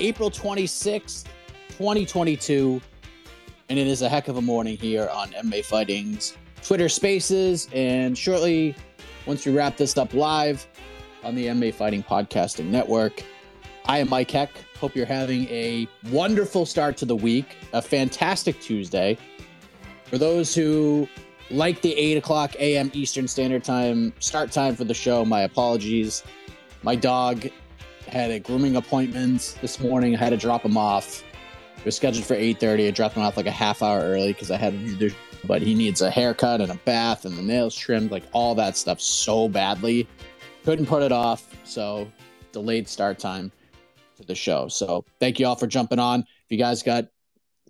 April 26th, 2022. And it is a heck of a morning here on MMA Fighting's Twitter Spaces. And shortly, once we wrap this up live on the MMA Fighting Podcasting Network, I am Mike Heck. Hope you're having a wonderful start to the week, a fantastic Tuesday. For those who like the 8 o'clock a.m. Eastern Standard Time start time for the show, my apologies. My dog had a grooming appointment this morning. I had to drop him off. It was scheduled for 8:30. I dropped him off like a half hour early because I had to but he needs a haircut and a bath and the nails trimmed, like all that stuff so badly. Couldn't put it off, so delayed start time to the show. So thank you all for jumping on. If you guys got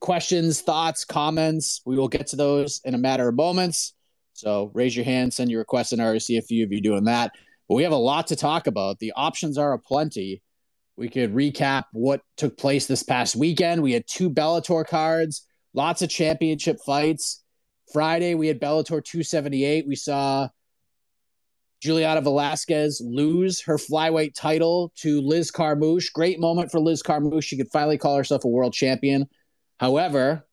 questions, thoughts, comments, we will get to those in a matter of moments. So raise your hand, send your request in you if you're doing that. But we have a lot to talk about. The options are aplenty. We could recap what took place this past weekend. We had two Bellator cards, lots of championship fights. Friday, we had Bellator 278. We saw Juliana Velasquez lose her flyweight title to Liz Carmouche. Great moment for Liz Carmouche. She could finally call herself a world champion. However,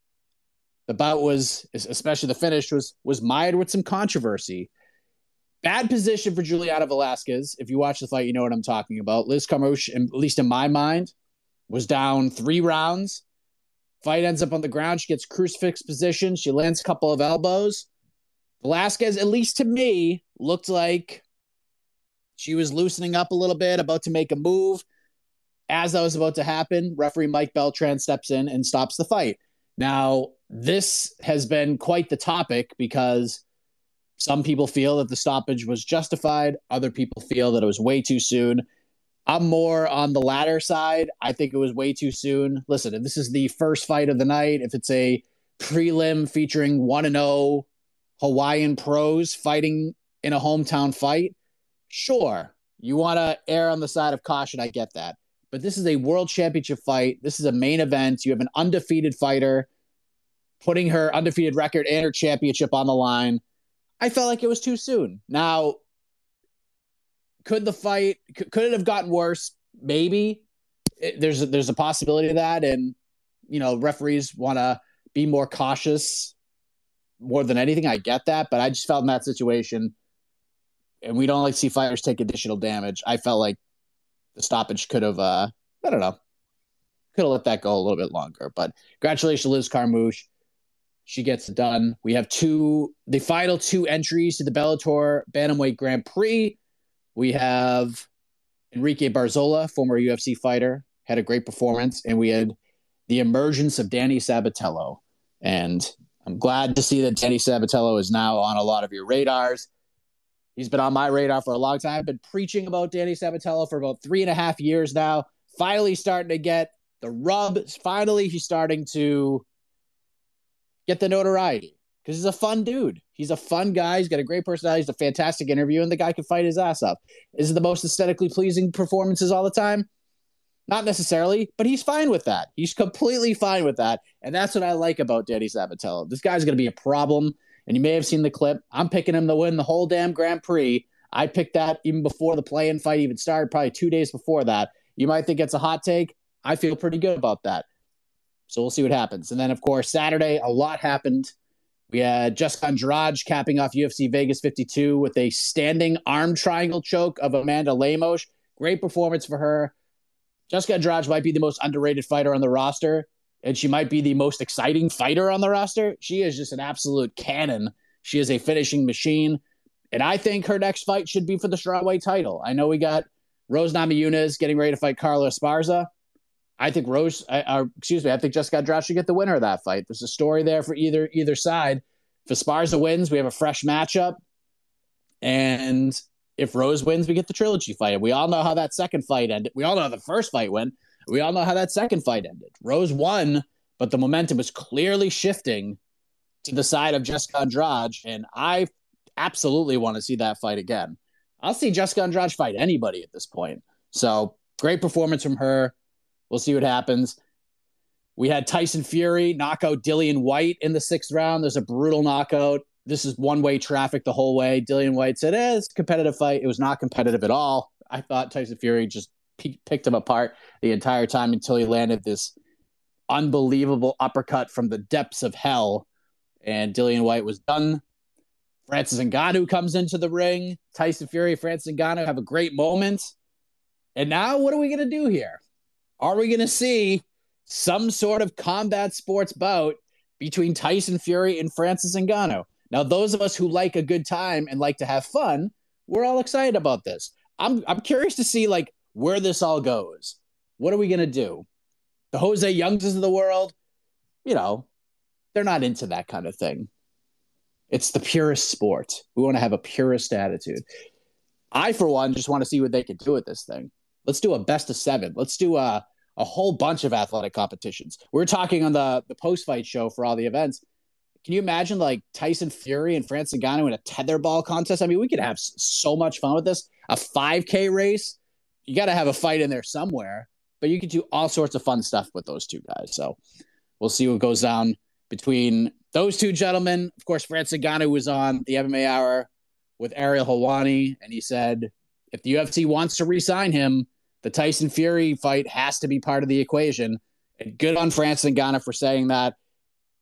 the bout was, especially the finish, was was mired with some controversy. Bad position for Juliana Velasquez. If you watch the fight, you know what I'm talking about. Liz Carmouche, at least in my mind, was down three rounds. Fight ends up on the ground. She gets crucifix position. She lands a couple of elbows. Velasquez, at least to me, looked like she was loosening up a little bit, about to make a move. As that was about to happen, referee Mike Beltran steps in and stops the fight. Now, this has been quite the topic because some people feel that the stoppage was justified. Other people feel that it was way too soon. I'm more on the latter side. I think it was way too soon. Listen, if this is the first fight of the night, if it's a prelim featuring 1 and 0 Hawaiian pros fighting in a hometown fight, sure. You want to err on the side of caution. I get that. But this is a world championship fight. This is a main event. You have an undefeated fighter putting her undefeated record and her championship on the line. I felt like it was too soon. Now, could the fight could it have gotten worse? Maybe. It, there's a, there's a possibility of that, and you know referees want to be more cautious more than anything. I get that, but I just felt in that situation, and we don't like see fighters take additional damage. I felt like the stoppage could have, uh, I don't know, could have let that go a little bit longer. But congratulations, Liz Carmouche. She gets it done. We have two, the final two entries to the Bellator Bantamweight Grand Prix. We have Enrique Barzola, former UFC fighter, had a great performance, and we had the emergence of Danny Sabatello. And I'm glad to see that Danny Sabatello is now on a lot of your radars. He's been on my radar for a long time. I've been preaching about Danny Sabatello for about three and a half years now. Finally, starting to get the rub. Finally, he's starting to get the notoriety because he's a fun dude. He's a fun guy. He's got a great personality. He's a fantastic interview, and the guy can fight his ass up. Is it the most aesthetically pleasing performances all the time? Not necessarily, but he's fine with that. He's completely fine with that. And that's what I like about Danny Sabatello. This guy's going to be a problem. And you may have seen the clip. I'm picking him to win the whole damn Grand Prix. I picked that even before the play in fight even started, probably two days before that. You might think it's a hot take. I feel pretty good about that. So we'll see what happens. And then, of course, Saturday, a lot happened. We had Jessica Andrade capping off UFC Vegas 52 with a standing arm triangle choke of Amanda Lemos. Great performance for her. Jessica Andrade might be the most underrated fighter on the roster, and she might be the most exciting fighter on the roster. She is just an absolute cannon. She is a finishing machine. And I think her next fight should be for the strawweight title. I know we got Rose Namajunas getting ready to fight Carla Esparza. I think Rose, uh, excuse me, I think Jessica Andrade should get the winner of that fight. There's a story there for either either side. If Esparza wins, we have a fresh matchup, and if Rose wins, we get the trilogy fight. We all know how that second fight ended. We all know how the first fight went. We all know how that second fight ended. Rose won, but the momentum was clearly shifting to the side of Jessica Andrade, and I absolutely want to see that fight again. I'll see Jessica Andrade fight anybody at this point. So great performance from her. We'll see what happens. We had Tyson Fury knock out Dillian Whyte in the sixth round. There's a brutal knockout this is one way traffic the whole way. Dillian Whyte said, eh, it's a competitive fight. It was not competitive at all. I thought Tyson Fury just picked him apart the entire time until he landed this unbelievable uppercut from the depths of hell. And Dillian Whyte was done. Francis Ngannou comes into the ring. Tyson Fury, Francis Ngannou have a great moment. And now what are we going to do here? Are we going to see some sort of combat sports bout between Tyson Fury and Francis Ngannou? Now, those of us who like a good time and like to have fun, we're all excited about this. I'm I'm curious to see like where this all goes. What are we gonna do? The Jose Youngses of the world, you know, they're not into that kind of thing. It's the purest sport. We want to have a purist attitude. I, for one, just want to see what they can do with this thing. Let's do a best of seven. Let's do a, a whole bunch of athletic competitions. We we're talking on the, the post fight show for all the events. Can you imagine like Tyson Fury and Francis Ngannou in a tetherball contest? I mean, we could have so much fun with this. A 5K race, you got to have a fight in there somewhere, but you could do all sorts of fun stuff with those two guys. So we'll see what goes down between those two gentlemen. Of course, Francis Ngannou was on the MMA Hour with Ariel Helwani, and he said if the UFC wants to re-sign him, the Tyson Fury fight has to be part of the equation. And good on Francis Ngannou for saying that.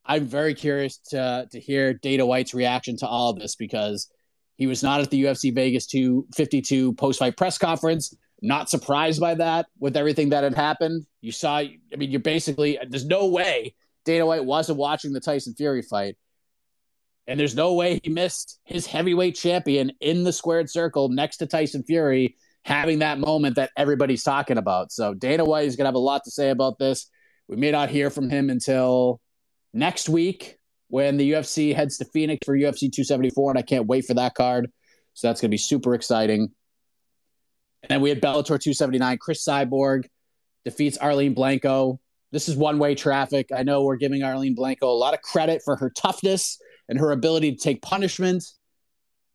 I'm very curious to to hear Dana White's reaction to all of this because he was not at the UFC Vegas 252 post fight press conference. Not surprised by that with everything that had happened. You saw, I mean, you're basically, there's no way Dana White wasn't watching the Tyson Fury fight. And there's no way he missed his heavyweight champion in the squared circle next to Tyson Fury having that moment that everybody's talking about. So Dana White is going to have a lot to say about this. We may not hear from him until next week when the UFC heads to Phoenix for UFC 274, and I can't wait for that card. So that's going to be super exciting. And then we had Bellator 279. Chris Cyborg defeats Arlene Blanco. This is one way traffic. I know we're giving Arlene Blanco a lot of credit for her toughness and her ability to take punishment.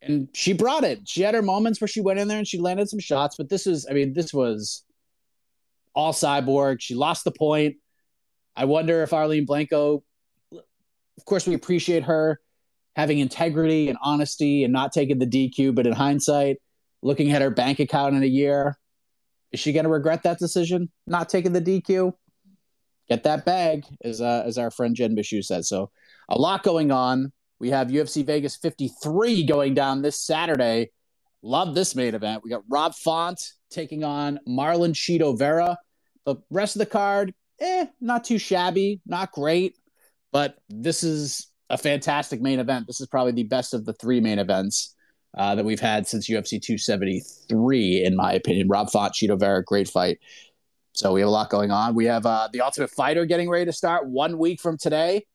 And she brought it. She had her moments where she went in there and she landed some shots, but this was, I mean, this was all cyborg. She lost the point. I wonder if Arlene Blanco, of course, we appreciate her having integrity and honesty and not taking the DQ. But in hindsight, looking at her bank account in a year, is she going to regret that decision, not taking the DQ? Get that bag, as uh, as our friend Jed Meshew says. So, a lot going on. We have UFC Vegas 53 going down this Saturday. Love this main event. We got Rob Font taking on Marlon Chito Vera. The rest of the card, eh, not too shabby, not great. But this is a fantastic main event. This is probably the best of the three main events uh, that we've had since UFC 273, in my opinion. Rob Font, Chito Vera, great fight. So we have a lot going on. We have uh, the Ultimate Fighter getting ready to start one week from today.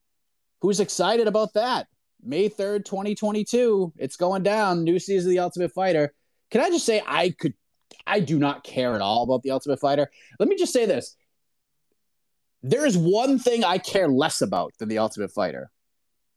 Who's excited about that? May 3rd, 2022. It's going down. New season of the Ultimate Fighter. Can I just say I could I do not care at all about the Ultimate Fighter. Let me just say this. There is one thing I care less about than the Ultimate Fighter.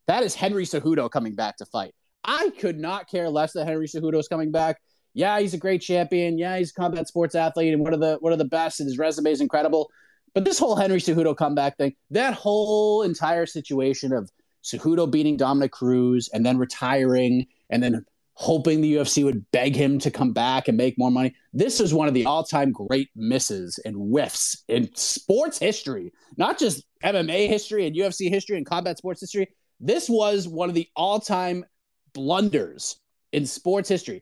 That is Henry Cejudo coming back to fight. I could not care less that Henry Cejudo is coming back. Yeah, he's a great champion. Yeah, he's a combat sports athlete and one of the one of the best, and his resume is incredible. But this whole Henry Cejudo comeback thing, that whole entire situation of Cejudo beating Dominick Cruz and then retiring and then hoping the UFC would beg him to come back and make more money. This is one of the all-time great misses and whiffs in sports history, not just MMA history and UFC history and combat sports history. This was one of the all-time blunders in sports history.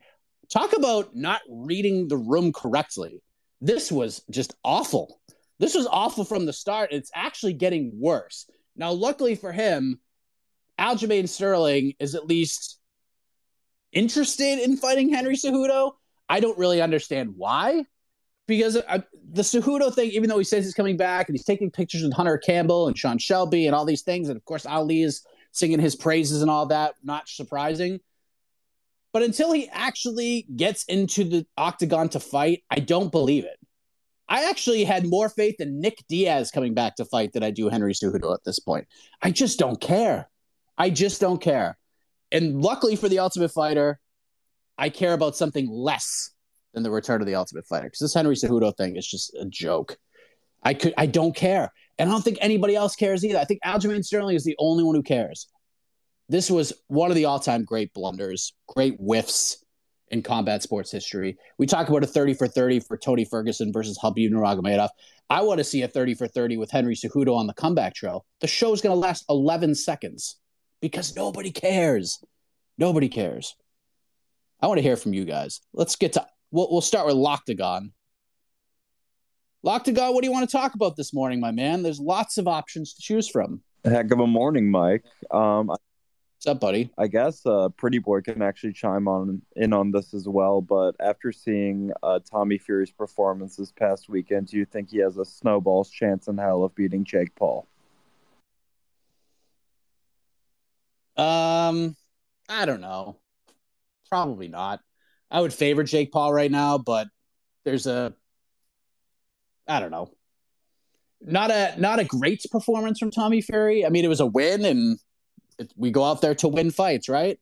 Talk about not reading the room correctly. This was just awful. This was awful from the start. It's actually getting worse. Now, luckily for him, Aljamain Sterling is at least interested in fighting Henry Cejudo. I don't really understand why. Because uh, the Cejudo thing, even though he says he's coming back and he's taking pictures with Hunter Campbell and Sean Shelby and all these things, and of course Ali is singing his praises and all that, not surprising. But until he actually gets into the octagon to fight, I don't believe it. I actually had more faith in Nick Diaz coming back to fight than I do Henry Cejudo at this point. I just don't care. I just don't care. And luckily for the Ultimate Fighter, I care about something less than the return of the Ultimate Fighter because this Henry Cejudo thing is just a joke. I could, I don't care, and I don't think anybody else cares either. I think Aljamain Sterling is the only one who cares. This was one of the all-time great blunders, great whiffs in combat sports history. We talk about a 30 for 30 for Tony Ferguson versus Khabib Nurmagomedov. I want to see a 30 for 30 with Henry Cejudo on the comeback trail. The show's going to last 11 seconds because nobody cares. Nobody cares. I want to hear from you guys. Let's get to we'll, we'll start with Loctagon. Loctagon, what do you want to talk about this morning, my man? There's lots of options to choose from. Heck of a morning, Mike. Um, What's up, buddy? I guess uh, Pretty Boy can actually chime on in on this as well. But after seeing uh, Tommy Fury's performance this past weekend, do you think he has a snowball's chance in hell of beating Jake Paul? Um, I don't know. Probably not. I would favor Jake Paul right now, but there's a I don't know. Not a not a great performance from Tommy Fury. I mean, it was a win, and it, we go out there to win fights, right?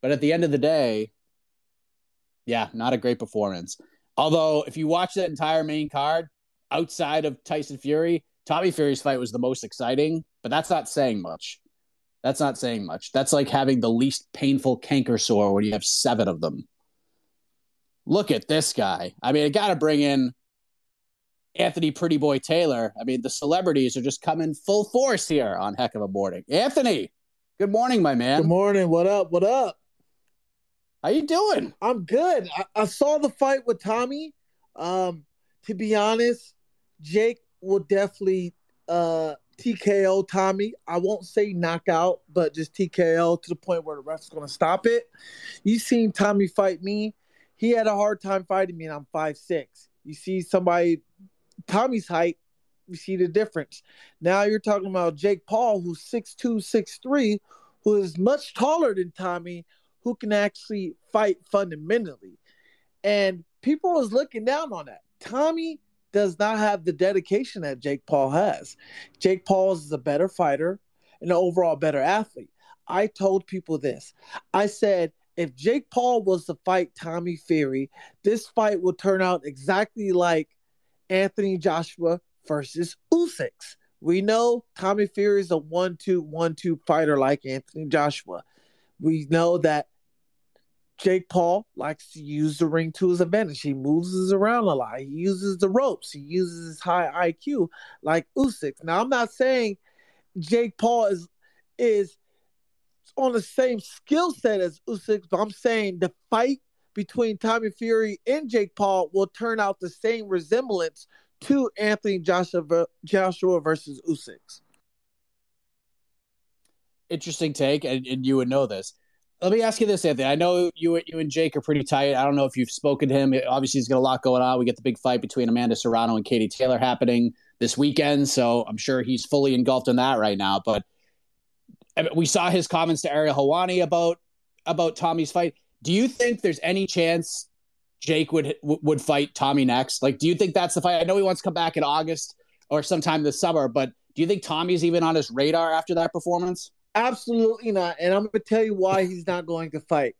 But at the end of the day, yeah, not a great performance. Although, if you watch that entire main card outside of Tyson Fury, Tommy Fury's fight was the most exciting, but that's not saying much. That's not saying much. That's like having the least painful canker sore when you have seven of them. Look at this guy. I mean, I got to bring in Anthony Pretty Boy Taylor. I mean, the celebrities are just coming full force here on Heck of a Morning. Anthony, good morning, my man. Good morning. What up? What up? How you doing? I'm good. I, I saw the fight with Tommy. Um, to be honest, Jake will definitely uh TKO Tommy. I won't say knockout, but just TKO to the point where the ref's going to stop it. You seen Tommy fight me. He had a hard time fighting me, and I'm five six. You see somebody, Tommy's height, you see the difference. Now you're talking about Jake Paul, who's six two, six three, who is much taller than Tommy, who can actually fight fundamentally. And people was looking down on that. Tommy does not have the dedication that Jake Paul has. Jake Paul is a better fighter and an overall better athlete. I told people this. I said, if Jake Paul was to fight Tommy Fury, this fight will turn out exactly like Anthony Joshua versus Usyk. We know Tommy Fury is a one-two, one-two fighter like Anthony Joshua. We know that Jake Paul likes to use the ring to his advantage. He moves around a lot. He uses the ropes. He uses his high IQ like Usyk. Now, I'm not saying Jake Paul is is on the same skill set as Usyk, but I'm saying the fight between Tommy Fury and Jake Paul will turn out the same resemblance to Anthony Joshua, Joshua versus Usyk. interesting take, and, and you would know this. Let me ask you this, Anthony. I know you you and Jake are pretty tight. I don't know if you've spoken to him. Obviously, he's got a lot going on. We get the big fight between Amanda Serrano and Katie Taylor happening this weekend, so I'm sure he's fully engulfed in that right now. But we saw his comments to Ariel Helwani about about Tommy's fight. Do you think there's any chance Jake would would fight Tommy next? Like, do you think that's the fight? I know he wants to come back in August or sometime this summer, but do you think Tommy's even on his radar after that performance? Absolutely not. And I'm going to tell you why he's not going to fight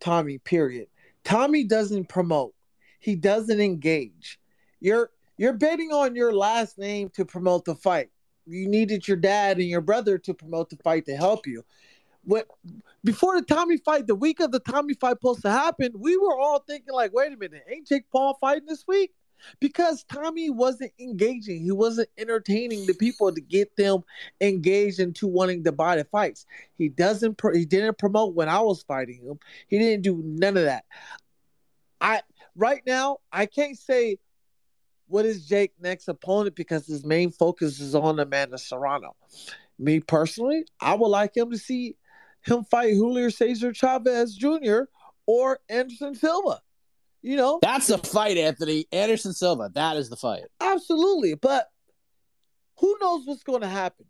Tommy, period. Tommy doesn't promote. He doesn't engage. You're you're betting on your last name to promote the fight. You needed your dad and your brother to promote the fight to help you. What before the Tommy fight, the week of the Tommy fight supposed to happen, we were all thinking like, wait a minute, ain't Jake Paul fighting this week? Because Tommy wasn't engaging. He wasn't entertaining the people to get them engaged into wanting to buy the fights. He doesn't. He didn't promote when I was fighting him. He didn't do none of that. I right now I can't say what is Jake next opponent because his main focus is on Amanda Serrano. Me personally, I would like him to see him fight Julio Cesar Chavez Jr. or Anderson Silva. You know, that's the fight, Anthony Anderson Silva. That is the fight. Absolutely, but who knows what's going to happen?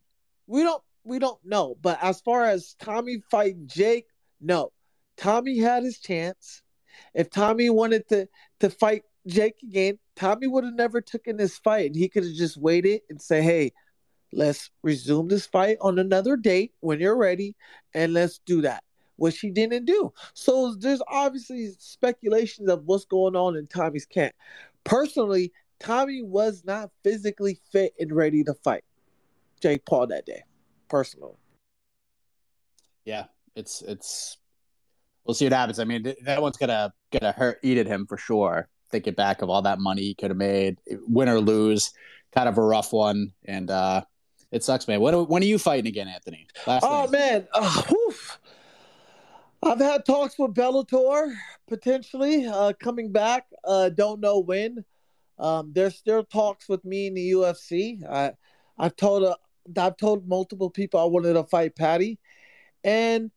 We don't. We don't know. But as far as Tommy fighting Jake, no. Tommy had his chance. If Tommy wanted to to fight Jake again, Tommy would have never taken this fight. He could have just waited and say, "Hey, let's resume this fight on another date when you're ready, and let's do that." Which he didn't do. So there's obviously speculations of what's going on in Tommy's camp. Personally, Tommy was not physically fit and ready to fight Jake Paul that day. Personally. Yeah, it's it's we'll see what happens. I mean, that one's gonna gonna hurt eat at him for sure. Thinking back of all that money he could have made, win or lose, kind of a rough one, and uh it sucks, man. When when are you fighting again, Anthony? Last oh thing. man, oh, I've had talks with Bellator potentially uh, coming back. Uh, don't know when. Um, there's still talks with me in the UFC. I I've told uh, I've told multiple people I wanted to fight Patty, and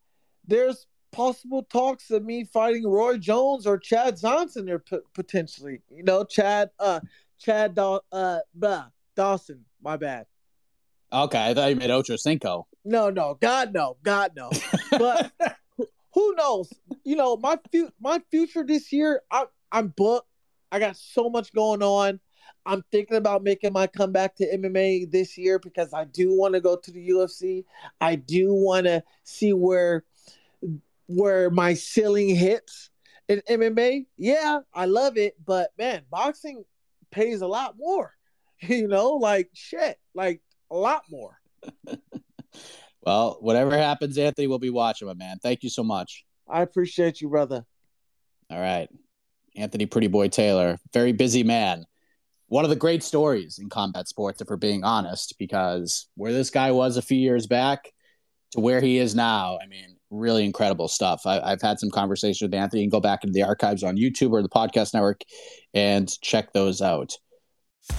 there's possible talks of me fighting Roy Jones or Chad Johnson there p- potentially. You know, Chad uh Chad Daw- uh blah, Dawson. My bad. Okay, I thought you meant Ocho Cinco. No, no, God no, God no. But who knows? You know, my fu- my future this year, I I'm booked. I got so much going on. I'm thinking about making my comeback to MMA this year because I do want to go to the UFC. I do want to see where where my ceiling hits in MMA. Yeah, I love it, but man, boxing pays a lot more. You know, like shit, like a lot more. Well, whatever happens, Anthony, we'll be watching, my man. Thank you so much. I appreciate you, brother. All right. Anthony Pretty Boy Taylor, very busy man. One of the great stories in combat sports, if we're being honest, because where this guy was a few years back to where he is now, I mean, really incredible stuff. I, have had some conversations with Anthony and go back into the archives on YouTube or the podcast network and check those out.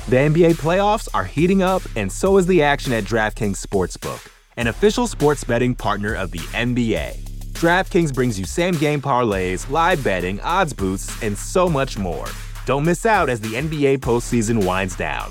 The NBA playoffs are heating up, and so is the action at DraftKings Sportsbook an official sports betting partner of the NBA. DraftKings brings you same game parlays, live betting, odds boosts, and so much more. Don't miss out as the NBA postseason winds down.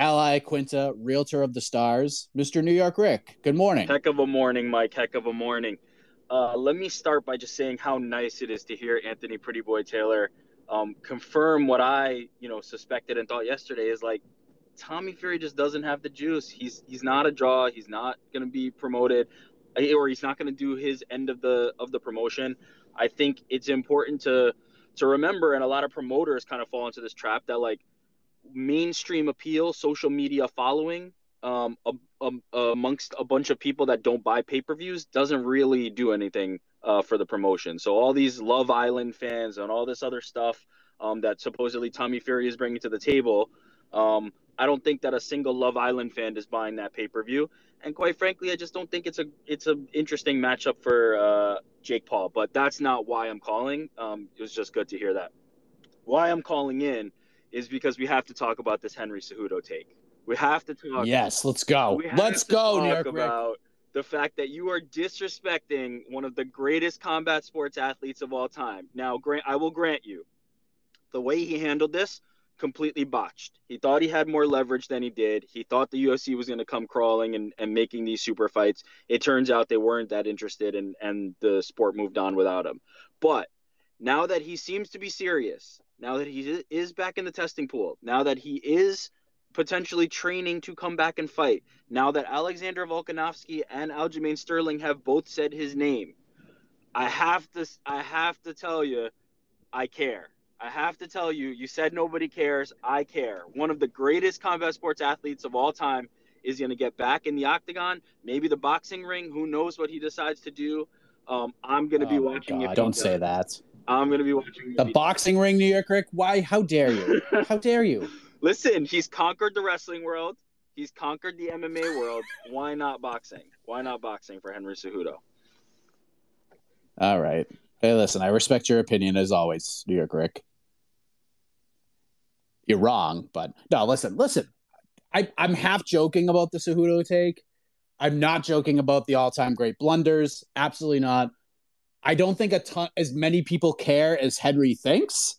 Ally Quinta, Realtor of the Stars, Mr. New York Rick. Good morning. Heck of a morning, Mike. Heck of a morning. Uh, let me start by just saying how nice it is to hear Anthony Pretty Boy Taylor um, confirm what I, you know, suspected and thought yesterday is like Tommy Fury just doesn't have the juice. He's he's not a draw. He's not going to be promoted, eh, or he's not going to do his end of the of the promotion. I think it's important to to remember, and a lot of promoters kind of fall into this trap that like mainstream appeal, social media following, um, a, a, amongst a bunch of people that don't buy pay per views doesn't really do anything uh, for the promotion. So all these Love Island fans and all this other stuff um, that supposedly Tommy Fury is bringing to the table, um, I don't think that a single Love Island fan is buying that pay per view. And quite frankly, I just don't think it's a it's an interesting matchup for uh, Jake Paul. But that's not why I'm calling. Um, it was just good to hear that. Why I'm calling in is because we have to talk about this Henry Cejudo take. We have to talk. Yes, let's go. Let's go, York about the fact that you are disrespecting one of the greatest combat sports athletes of all time. Now, grant I will grant you, the way he handled this completely botched. He thought he had more leverage than he did. He thought the UFC was going to come crawling and, and making these super fights. It turns out they weren't that interested and, and the sport moved on without him. But now that he seems to be serious, now that he is back in the testing pool, now that he is potentially training to come back and fight, now that Alexander Volkanovski and Aljamain Sterling have both said his name, I have to I have to tell you, I care. I have to tell you, you said nobody cares. I care. One of the greatest combat sports athletes of all time is going to get back in the octagon, maybe the boxing ring. Who knows what he decides to do? Um, I'm going to be Oh my watching. God, don't say does. that. I'm going to be watching. The he- boxing ring, New York Rick. Why? How dare you? How dare you? Listen, he's conquered the wrestling world. He's conquered the MMA world. Why not boxing? Why not boxing for Henry Cejudo? All right. Hey, listen, I respect your opinion as always, New York Rick. You're wrong, but no, listen, listen. I, I'm half joking about the Cejudo take. I'm not joking about the all-time great blunders. Absolutely not. I don't think a ton as many people care as Henry thinks.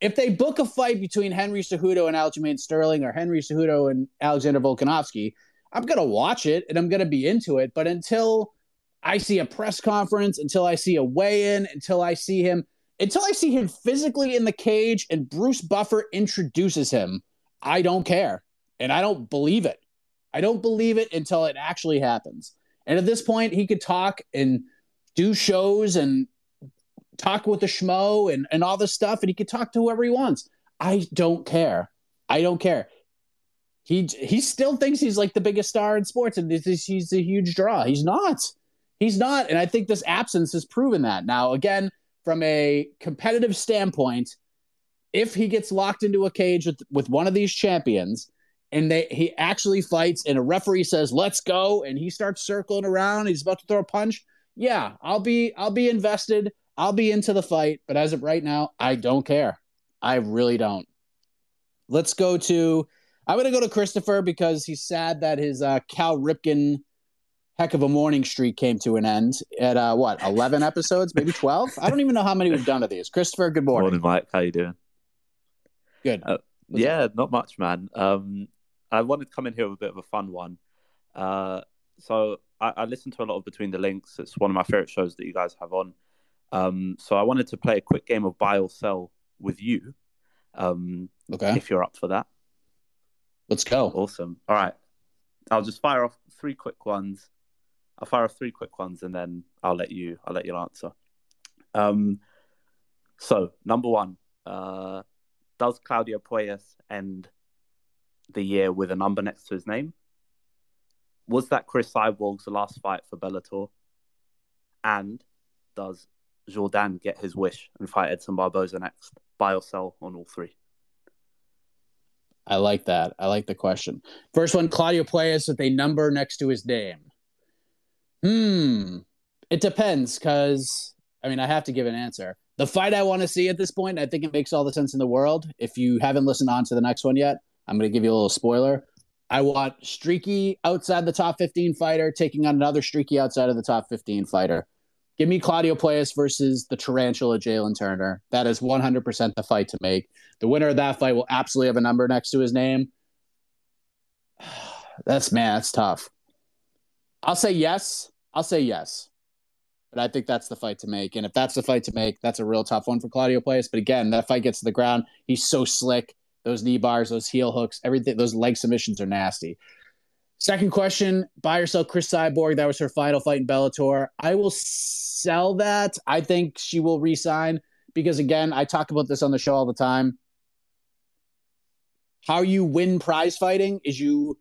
If they book a fight between Henry Cejudo and Aljamain Sterling or Henry Cejudo and Alexander Volkanovski, I'm gonna watch it and I'm gonna be into it. But until I see a press conference, until I see a weigh-in, until I see him, until I see him physically in the cage and Bruce Buffer introduces him, I don't care. And I don't believe it. I don't believe it until it actually happens. And at this point, he could talk and do shows and talk with the schmo and, and all this stuff, and he could talk to whoever he wants. I don't care. I don't care. He he still thinks he's like the biggest star in sports, and this is, he's a huge draw. He's not. He's not. And I think this absence has proven that. Now, again, from a competitive standpoint, if he gets locked into a cage with, with one of these champions and they he actually fights and a referee says let's go and he starts circling around he's about to throw a punch yeah i'll be i'll be invested i'll be into the fight but as of right now i don't care i really don't let's go to i'm going to go to christopher because he's sad that his uh, cal ripken heck of a morning streak came to an end at uh, what 11 episodes maybe 12 i don't even know how many we've done of these christopher good morning, Morning, Mike. How you doing? good Uh, yeah, not much, man. Um, I wanted to come in here with a bit of a fun one. Uh, so I, I listen to a lot of Between the Links. It's one of my favorite shows that you guys have on. Um, so I wanted to play a quick game of buy or sell with you. Um, Okay. if you're up for that. Let's go. Awesome. All right. I'll just fire off three quick ones. I'll fire off three quick ones and then I'll let you I'll let you answer. Um so number one, uh does Claudio Puelles end the year with a number next to his name? Was that Chris Cyborg's last fight for Bellator? And does Jordan get his wish and fight Edson Barboza next? Buy or sell on all three? I like that. I like the question. First one, Claudio Puelles with a number next to his name. Hmm. It depends, because I mean, I have to give an answer. The fight I want to see at this point, I think it makes all the sense in the world. If you haven't listened on to the next one yet, I'm going to give you a little spoiler. I want streaky outside the top 15 fighter taking on another streaky outside of the top 15 fighter. Give me Claudio Puelles versus the tarantula Jalen Turner. That is 100% the fight to make. The winner of that fight will absolutely have a number next to his name. That's man, that's tough. I'll say yes. I'll say yes. But I think that's the fight to make. And if that's the fight to make, that's a real tough one for Claudio Puelles. But again, that fight gets to the ground. He's so slick. Those knee bars, those heel hooks, everything, those leg submissions are nasty. Second question, buy or sell Chris Cyborg. That was her final fight in Bellator. I will sell that. I think she will resign because, again, I talk about this on the show all the time. How you win prize fighting is you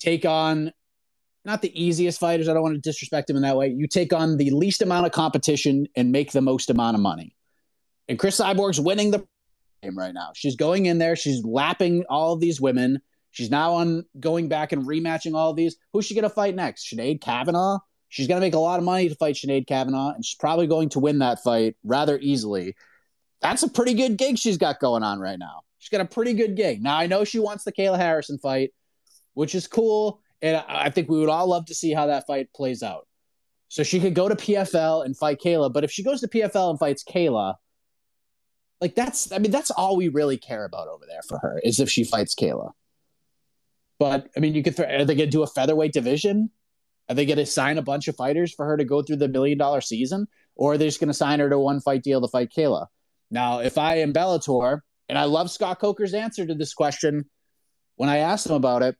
take on not the easiest fighters. I don't want to disrespect them in that way. You take on the least amount of competition and make the most amount of money. And Chris Cyborg's winning the game right now. She's going in there. She's lapping all these women. She's now on going back and rematching all these. Who's she going to fight next? Sinead Kavanagh? She's going to make a lot of money to fight Sinead Kavanagh, and she's probably going to win that fight rather easily. That's a pretty good gig she's got going on right now. She's got a pretty good gig. Now, I know she wants the Kayla Harrison fight, which is cool. And I think we would all love to see how that fight plays out. So she could go to PFL and fight Kayla. But if she goes to PFL and fights Kayla, like that's, I mean, that's all we really care about over there for her is if she fights Kayla. But I mean, you could, are they going to do a featherweight division? Are they going to sign a bunch of fighters for her to go through the million dollar season? Or are they just going to sign her to one fight deal to fight Kayla? Now, if I am Bellator, and I love Scott Coker's answer to this question when I asked him about it,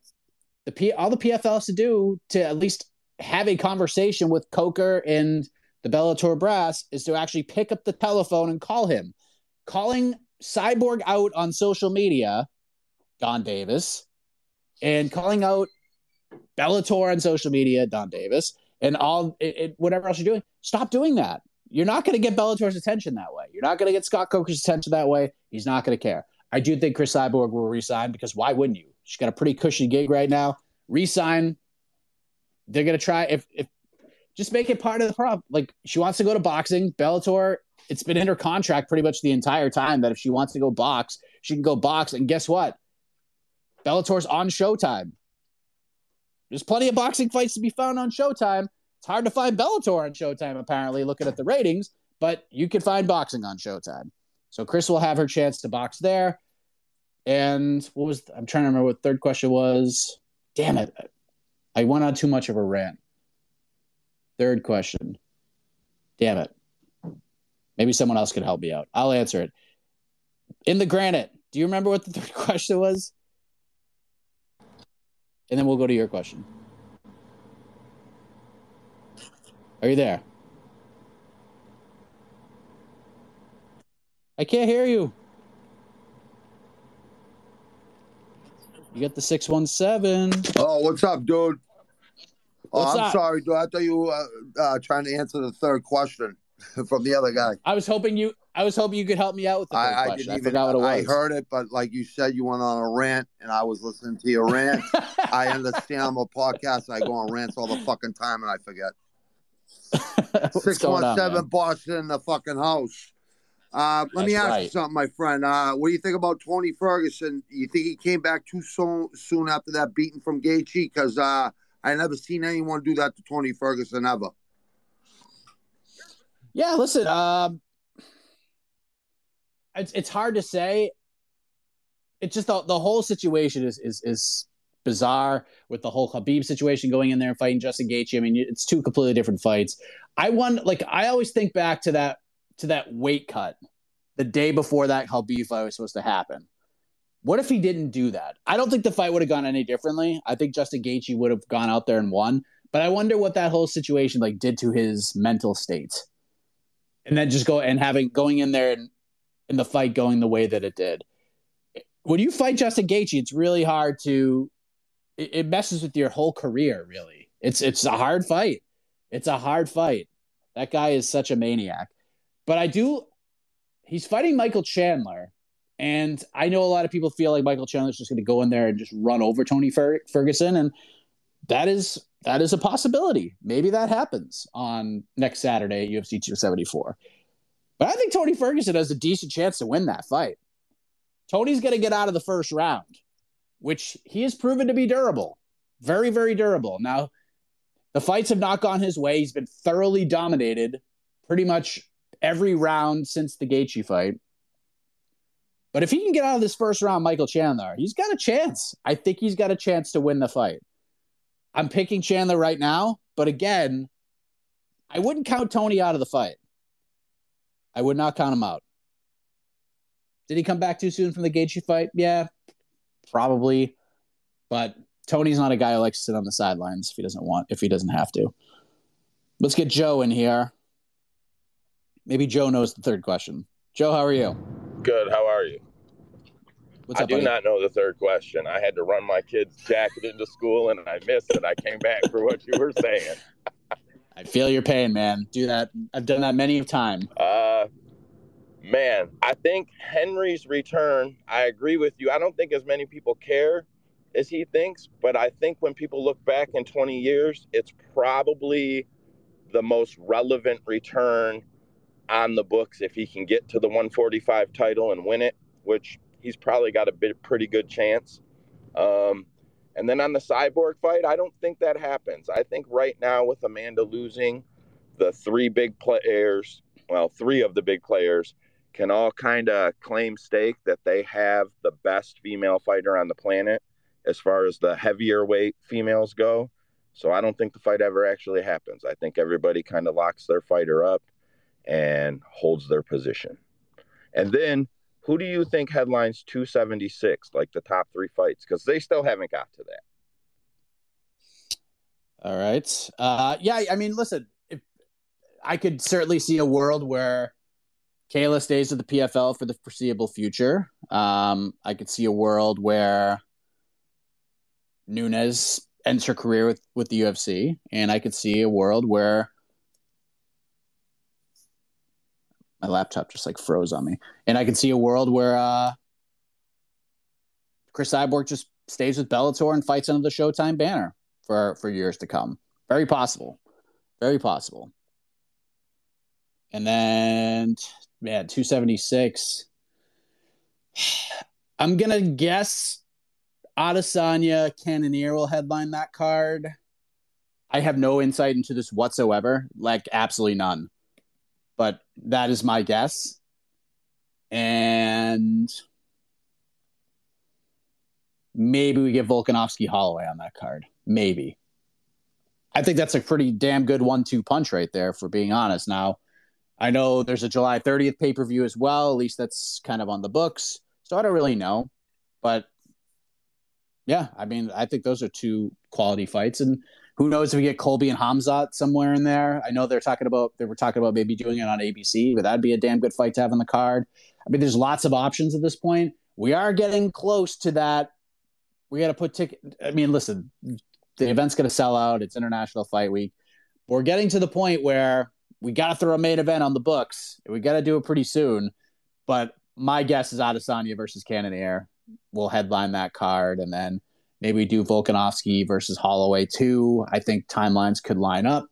the P, all the PFL has to do to at least have a conversation with Coker and the Bellator brass is to actually pick up the telephone and call him. Calling Cyborg out on social media, Donn Davis, and calling out Bellator on social media, Donn Davis, and all it, it, whatever else you're doing. Stop doing that. You're not going to get Bellator's attention that way. You're not going to get Scott Coker's attention that way. He's not going to care. I do think Chris Cyborg will resign because why wouldn't you? She's got a pretty cushy gig right now. Resign. They're gonna try if if just make it part of the problem. Like she wants to go to boxing, Bellator. It's been in her contract pretty much the entire time that if she wants to go box, she can go box. And guess what? Bellator's on Showtime. There's plenty of boxing fights to be found on Showtime. It's hard to find Bellator on Showtime, apparently, looking at the ratings, but you can find boxing on Showtime. So Chris will have her chance to box there. And what was I'm trying to remember what third question was. Damn it. I went on too much of a rant. Third question. Damn it. Maybe someone else could help me out. I'll answer it. In the granite, do you remember what the third question was? And then we'll go to your question. Are you there? I can't hear you. You got the 617. Oh, what's up, dude? Oh, I'm up? sorry, dude. I thought you were uh, uh, trying to answer the third question from the other guy. I was hoping you I was hoping you could help me out with the third I, I didn't I even. forgot what it I heard it, but like you said, you went on a rant, and I was listening to your rant. I understand. I'm a podcast. I go on rants all the fucking time, and I forget. What's Six one on, seven? Boston in the fucking house. Uh, let me That's ask you something, my friend. Uh, what do you think about Tony Ferguson? You think he came back too soon, soon after that beating from Gaethje? Because uh, I never seen anyone do that to Tony Ferguson ever. Yeah, listen, um it's it's hard to say. It's just the, the whole situation is is is bizarre with the whole Khabib situation going in there and fighting Justin Gaethje. I mean, it's two completely different fights. I won like I always think back to that to that weight cut the day before that Khabib fight was supposed to happen. What if he didn't do that? I don't think the fight would have gone any differently. I think Justin Gaethje would have gone out there and won. But I wonder what that whole situation like did to his mental state, and then just go and having going in there and in the fight going the way that it did. When you fight Justin Gaethje, it's really hard to. It, it messes with your whole career. Really, it's it's a hard fight. It's a hard fight. That guy is such a maniac. But I do. He's fighting Michael Chandler, and I know a lot of people feel like Michael Chandler's just going to go in there and just run over Tony Fer- Ferguson, and that is that is a possibility. Maybe that happens on next Saturday at UFC 274. But I think Tony Ferguson has a decent chance to win that fight. Tony's going to get out of the first round, which he has proven to be durable. Very, very durable. Now, the fights have not gone his way. He's been thoroughly dominated pretty much every round since the Gaethje fight. But if he can get out of this first round, Michael Chandler, he's got a chance. I think he's got a chance to win the fight. I'm picking Chandler right now, but again, I wouldn't count Tony out of the fight. I would not count him out. Did he come back too soon from the Gaethje fight? Yeah, probably. But Tony's not a guy who likes to sit on the sidelines if he doesn't want, if he doesn't have to. Let's get Joe in here. Maybe Joe knows the third question. Joe, how are you? Good. How are you? What's I up, do buddy? not know the third question. I had to run my kid's jacket into school and I missed it. I came back for what you were saying. I feel your pain, man. Do that. I've done that many a time. Uh, man, I think Henry's return, I agree with you. I don't think as many people care as he thinks, but I think when people look back in 20 years, it's probably the most relevant return on the books if he can get to the 145 title and win it, which he's probably got a bit pretty good chance. Um, and then on the cyborg fight, I don't think that happens. I think right now with Amanda losing, the three big players, well, three of the big players can all kind of claim stake that they have the best female fighter on the planet as far as the heavier weight females go. So I don't think the fight ever actually happens. I think everybody kind of locks their fighter up and holds their position. And then who do you think headlines 276, like the top three fights? Because they still haven't got to that. All right. Uh, yeah, I mean, listen, if, I could certainly see a world where Kayla stays with the PFL for the foreseeable future. Um, I could see a world where Nunez ends her career with, with the UFC, and I could see a world where my laptop just like froze on me, and I can see a world where uh, Cris Cyborg just stays with Bellator and fights under the Showtime banner for for years to come. Very possible. Very possible. And then man, 276. I'm gonna guess Adesanya Cannonier will headline that card. I have no insight into this whatsoever, like absolutely none. That is my guess. And maybe we get Volkanovski Holloway on that card. Maybe. I think that's a pretty damn good one two punch right there, for being honest. Now, I know there's a July 30th pay per view as well. At least that's kind of on the books. So I don't really know. But yeah, I mean, I think those are two quality fights. And who knows if we get Colby and Hamzat somewhere in there? I know they're talking about they were talking about maybe doing it on ABC, but that'd be a damn good fight to have on the card. I mean, there's lots of options at this point. We are getting close to that. We got to put ticket. I mean, listen, the event's going to sell out. It's International Fight Week. We're getting to the point where we got to throw a main event on the books. We got to do it pretty soon. But my guess is Adesanya versus Cannonier will headline that card, and then maybe do Volkanovski versus Holloway too. I think timelines could line up,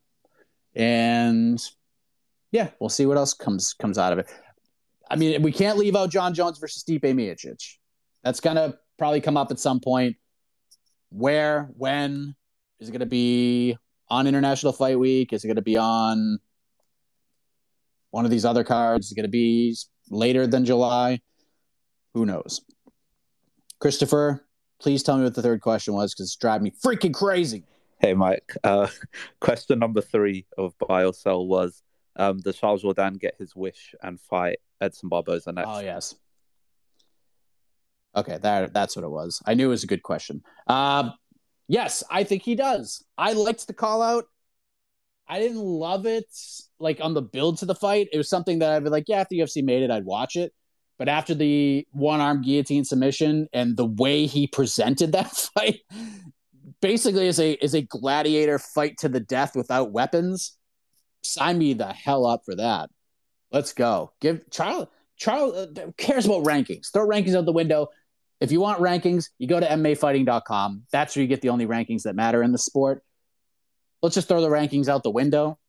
and yeah, we'll see what else comes comes out of it. I mean, we can't leave out Jon Jones versus Stipe Miocic. That's gonna probably come up at some point. Where, when is it gonna be on International Fight Week? Is it gonna be on one of these other cards? Is it gonna be later than July? Who knows? Christopher, Please tell me what the third question was because it's driving me freaking crazy. Hey, Mike. Uh, question number three of Buy or Sell was um, Does Charles Jourdain get his wish and fight Edson Barboza next? Oh, yes. Okay, that that's what it was. I knew it was a good question. Uh, yes, I think he does. I liked the call out. I didn't love it like on the build to the fight. It was something that I'd be like, yeah, if the UFC made it, I'd watch it. But after the one arm guillotine submission and the way he presented that fight, basically is a is a gladiator fight to the death without weapons. Sign me the hell up for that. Let's go. Give Charles Charles uh, cares about rankings. Throw rankings out the window. If you want rankings, you go to MMAfighting.com. That's where you get the only rankings that matter in the sport. Let's just throw the rankings out the window.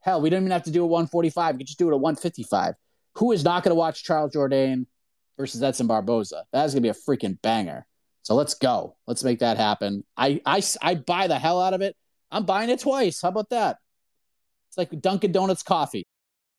Hell, we don't even have to do a 145. We could just do it at 155. Who is not going to watch Charles Jourdain versus Edson Barboza? That's going to be a freaking banger. So let's go. Let's make that happen. I, I, I buy the hell out of it. I'm buying it twice. How about that? It's like Dunkin' Donuts coffee.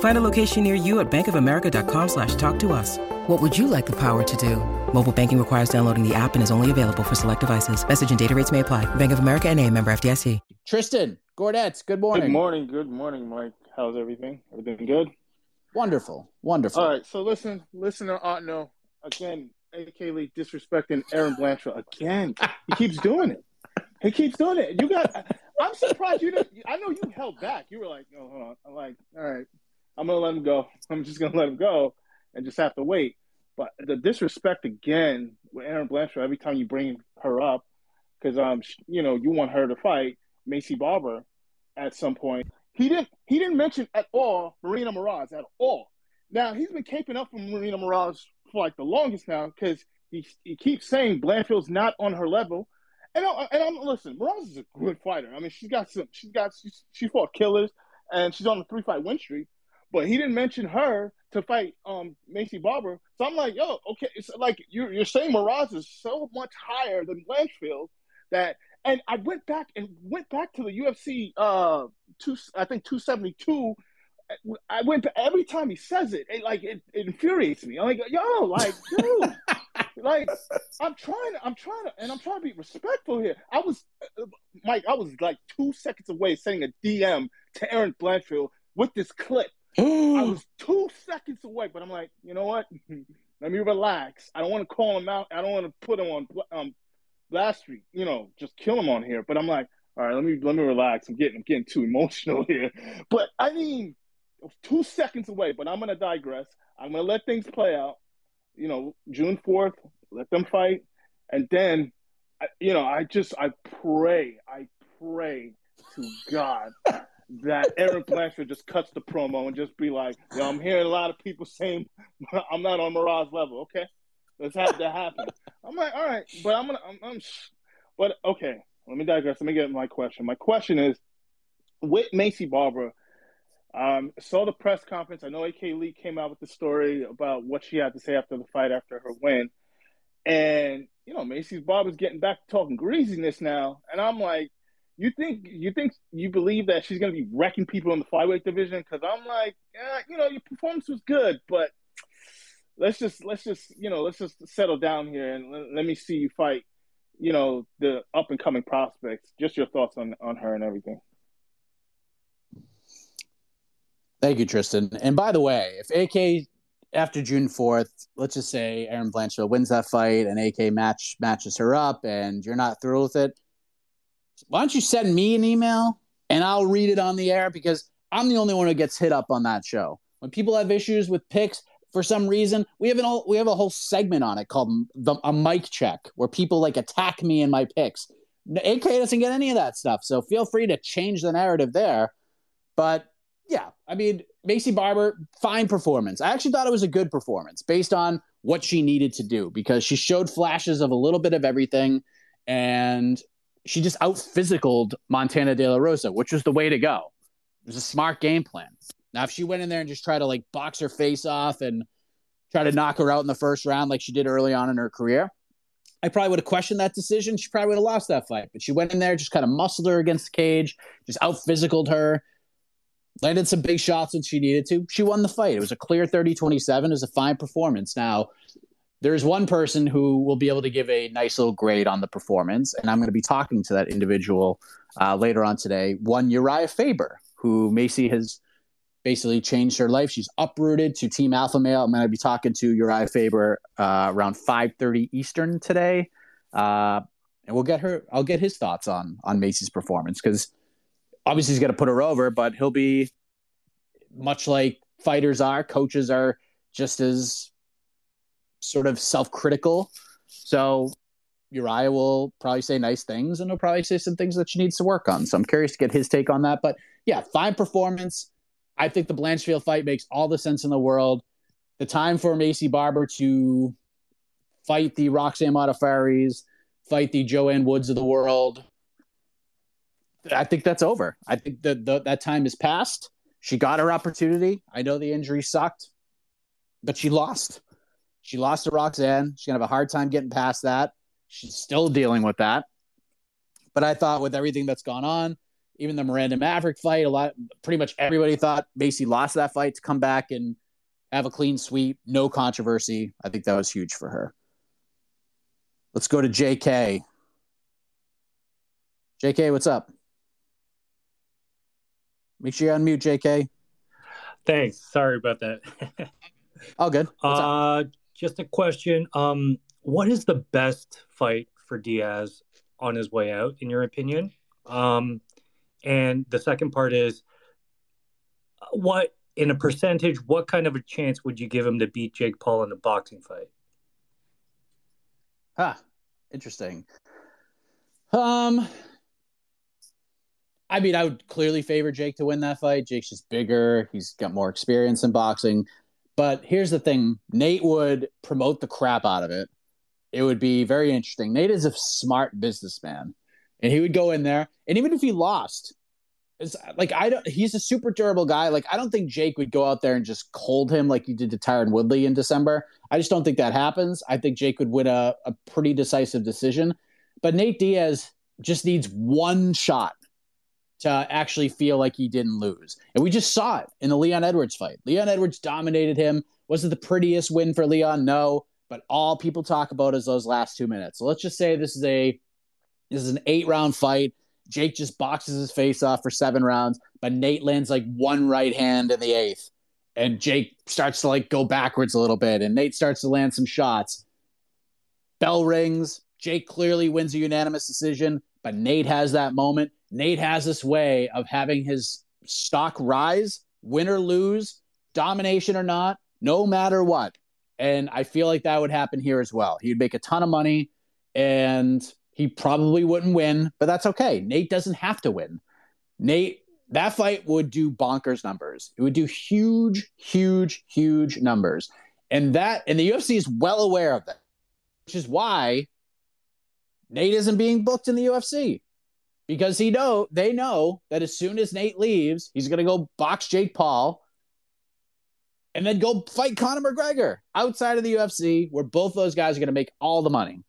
Find a location near you at bankofamerica.com slash talk to us. What would you like the power to do? Mobile banking requires downloading the app and is only available for select devices. Message and data rates may apply. Bank of America and a member FDIC. Tristan, Gordettes, good morning. Good morning. Good morning, Mike. How's everything? Everything good? Wonderful. Wonderful. All right. So listen, listen to Otno. Again, AK Lee disrespecting Erin Blanchfield. Again. He keeps doing it. He keeps doing it. You got I'm surprised you didn't I know you held back. You were like, oh hold on. I'm like, all right, I'm gonna let him go. I'm just gonna let him go and just have to wait. But the disrespect again with Erin Blanchfield every time you bring her up, because um, you know, you want her to fight Maycee Barber at some point. He didn't. He didn't mention at all Marina Moroz at all. Now he's been caping up for Marina Moroz for like the longest now because he he keeps saying Blanchfield's not on her level. And I, and I'm listen, Moroz is a good fighter. I mean, she's got some. She's got she's, she fought killers, and she's on a three fight win streak. But he didn't mention her to fight um Maycee Barber. So I'm like, yo, okay, it's like you're you're saying Moroz is so much higher than Blanchfield that and I went back and went back to the UFC uh two I think 272. I went to, every time he says it, it like it, it infuriates me. I'm like, yo, like, dude, like I'm trying to, I'm trying to, and I'm trying to be respectful here. I was, Mike, I was like two seconds away sending a DM to Erin Blanchfield with this clip I was two seconds away, but I'm like, you know what? Let me relax. I don't want to call him out. I don't want to put him on um, Blast Street. You know, just kill him on here. But I'm like, all right, let me let me relax. I'm getting I'm getting too emotional here. But I mean, two seconds away. But I'm gonna digress. I'm gonna let things play out. You know, June fourth, let them fight, and then, you know, I just I pray, I pray to God that Erin Blanchfield just cuts the promo and just be like, yo, I'm hearing a lot of people saying I'm not on Moroz level. Okay, let's have that happen. I'm like, all right, but I'm gonna, I'm, I'm, but okay. Let me digress. Let me get my question. My question is, with Maycee Barber, um, saw the press conference. I know AK Lee came out with the story about what she had to say after the fight after her win, and you know, Maycee Barber's getting back to talking greasiness now, and I'm like you think you think you believe that she's going to be wrecking people in the flyweight division? Because I'm like, eh, you know, your performance was good, but let's just let's just you know let's just settle down here and let, let me see you fight. You know the up and coming prospects. Just your thoughts on on her and everything. Thank you, Tristan. And by the way, if AK after June fourth, let's just say Erin Blanchfield wins that fight and AK match matches her up, and you're not thrilled with it, why don't you send me an email and I'll read it on the air because I'm the only one who gets hit up on that show. When people have issues with picks, for some reason. We have an all, we have a whole segment on it called the, a mic check where people like attack me in my picks. AK doesn't get any of that stuff, so feel free to change the narrative there. But yeah, I mean, Maycee Barber, fine performance. I actually thought it was a good performance based on what she needed to do because she showed flashes of a little bit of everything and she just out physicaled Montana De La Rosa, which was the way to go. It was a smart game plan. Now, if she went in there and just tried to like box her face off and try to knock her out in the first round like she did early on in her career, I probably would have questioned that decision. She probably would have lost that fight. But she went in there, just kind of muscled her against the cage, just out physicaled her, landed some big shots when she needed to. She won the fight. It was a clear 30 27. It was a fine performance. Now, there's one person who will be able to give a nice little grade on the performance, and I'm going to be talking to that individual uh, later on today. One Uriah Faber, who Maycee has basically changed her life. She's uprooted to Team Alpha Male. I'm going to be talking to Uriah Faber uh, around 5:30 Eastern today, uh, and we'll get her. I'll get his thoughts on on Maycee's performance because obviously he's going to put her over, but he'll be much like fighters are. Coaches are just as sort of self-critical. So Uriah will probably say nice things and he'll probably say some things that she needs to work on. So I'm curious to get his take on that. But yeah, fine performance. I think the Blanchfield fight makes all the sense in the world. The time for Maycee Barber to fight the Roxanne Modafferi's, fight the Joanne Woods of the world. I think that's over. I think that that time is past. She got her opportunity. I know the injury sucked, but she lost. She lost to Roxanne. She's gonna have a hard time getting past that. She's still dealing with that. But I thought with everything that's gone on, even the Miranda Maverick fight, a lot, pretty much everybody thought Maycee lost that fight to come back and have a clean sweep, no controversy. I think that was huge for her. Let's go to JK. JK, what's up? Make sure you unmute, JK. Thanks. Sorry about that. All good. What's uh, just a question. Um, what is the best fight for Diaz on his way out, in your opinion? Um, and the second part is, what in a percentage, what kind of a chance would you give him to beat Jake Paul in a boxing fight? Ah, interesting. Um, I mean, I would clearly favor Jake to win that fight. Jake's just bigger. He's got more experience in boxing. But here's the thing Nate would promote the crap out of it. It would be very interesting. Nate is a smart businessman, and he would go in there, and even if he lost, it's like I don't. He's a super durable guy. Like I don't think Jake would go out there and just cold him like you did to Tyron Woodley in December. I just don't think that happens. I think Jake would win a, a pretty decisive decision. But Nate Diaz just needs one shot to actually feel like he didn't lose. And we just saw it in the Leon Edwards fight. Leon Edwards dominated him. Was it the prettiest win for Leon? No. But all people talk about is those last two minutes. So let's just say this is a this is an eight round fight. Jake just boxes his face off for seven rounds, but Nate lands like one right hand in the eighth. And Jake starts to like go backwards a little bit, and Nate starts to land some shots. Bell rings. Jake clearly wins a unanimous decision, but Nate has that moment. Nate has this way of having his stock rise, win or lose, domination or not, no matter what. And I feel like that would happen here as well. He'd make a ton of money and he probably wouldn't win, but that's okay. Nate doesn't have to win. Nate, that fight would do bonkers numbers. It would do huge, huge, huge numbers. And that, and the UFC is well aware of that, which is why Nate isn't being booked in the UFC because he know they know that as soon as Nate leaves, he's going to go box Jake Paul and then go fight Conor McGregor outside of the UFC, where both those guys are going to make all the money.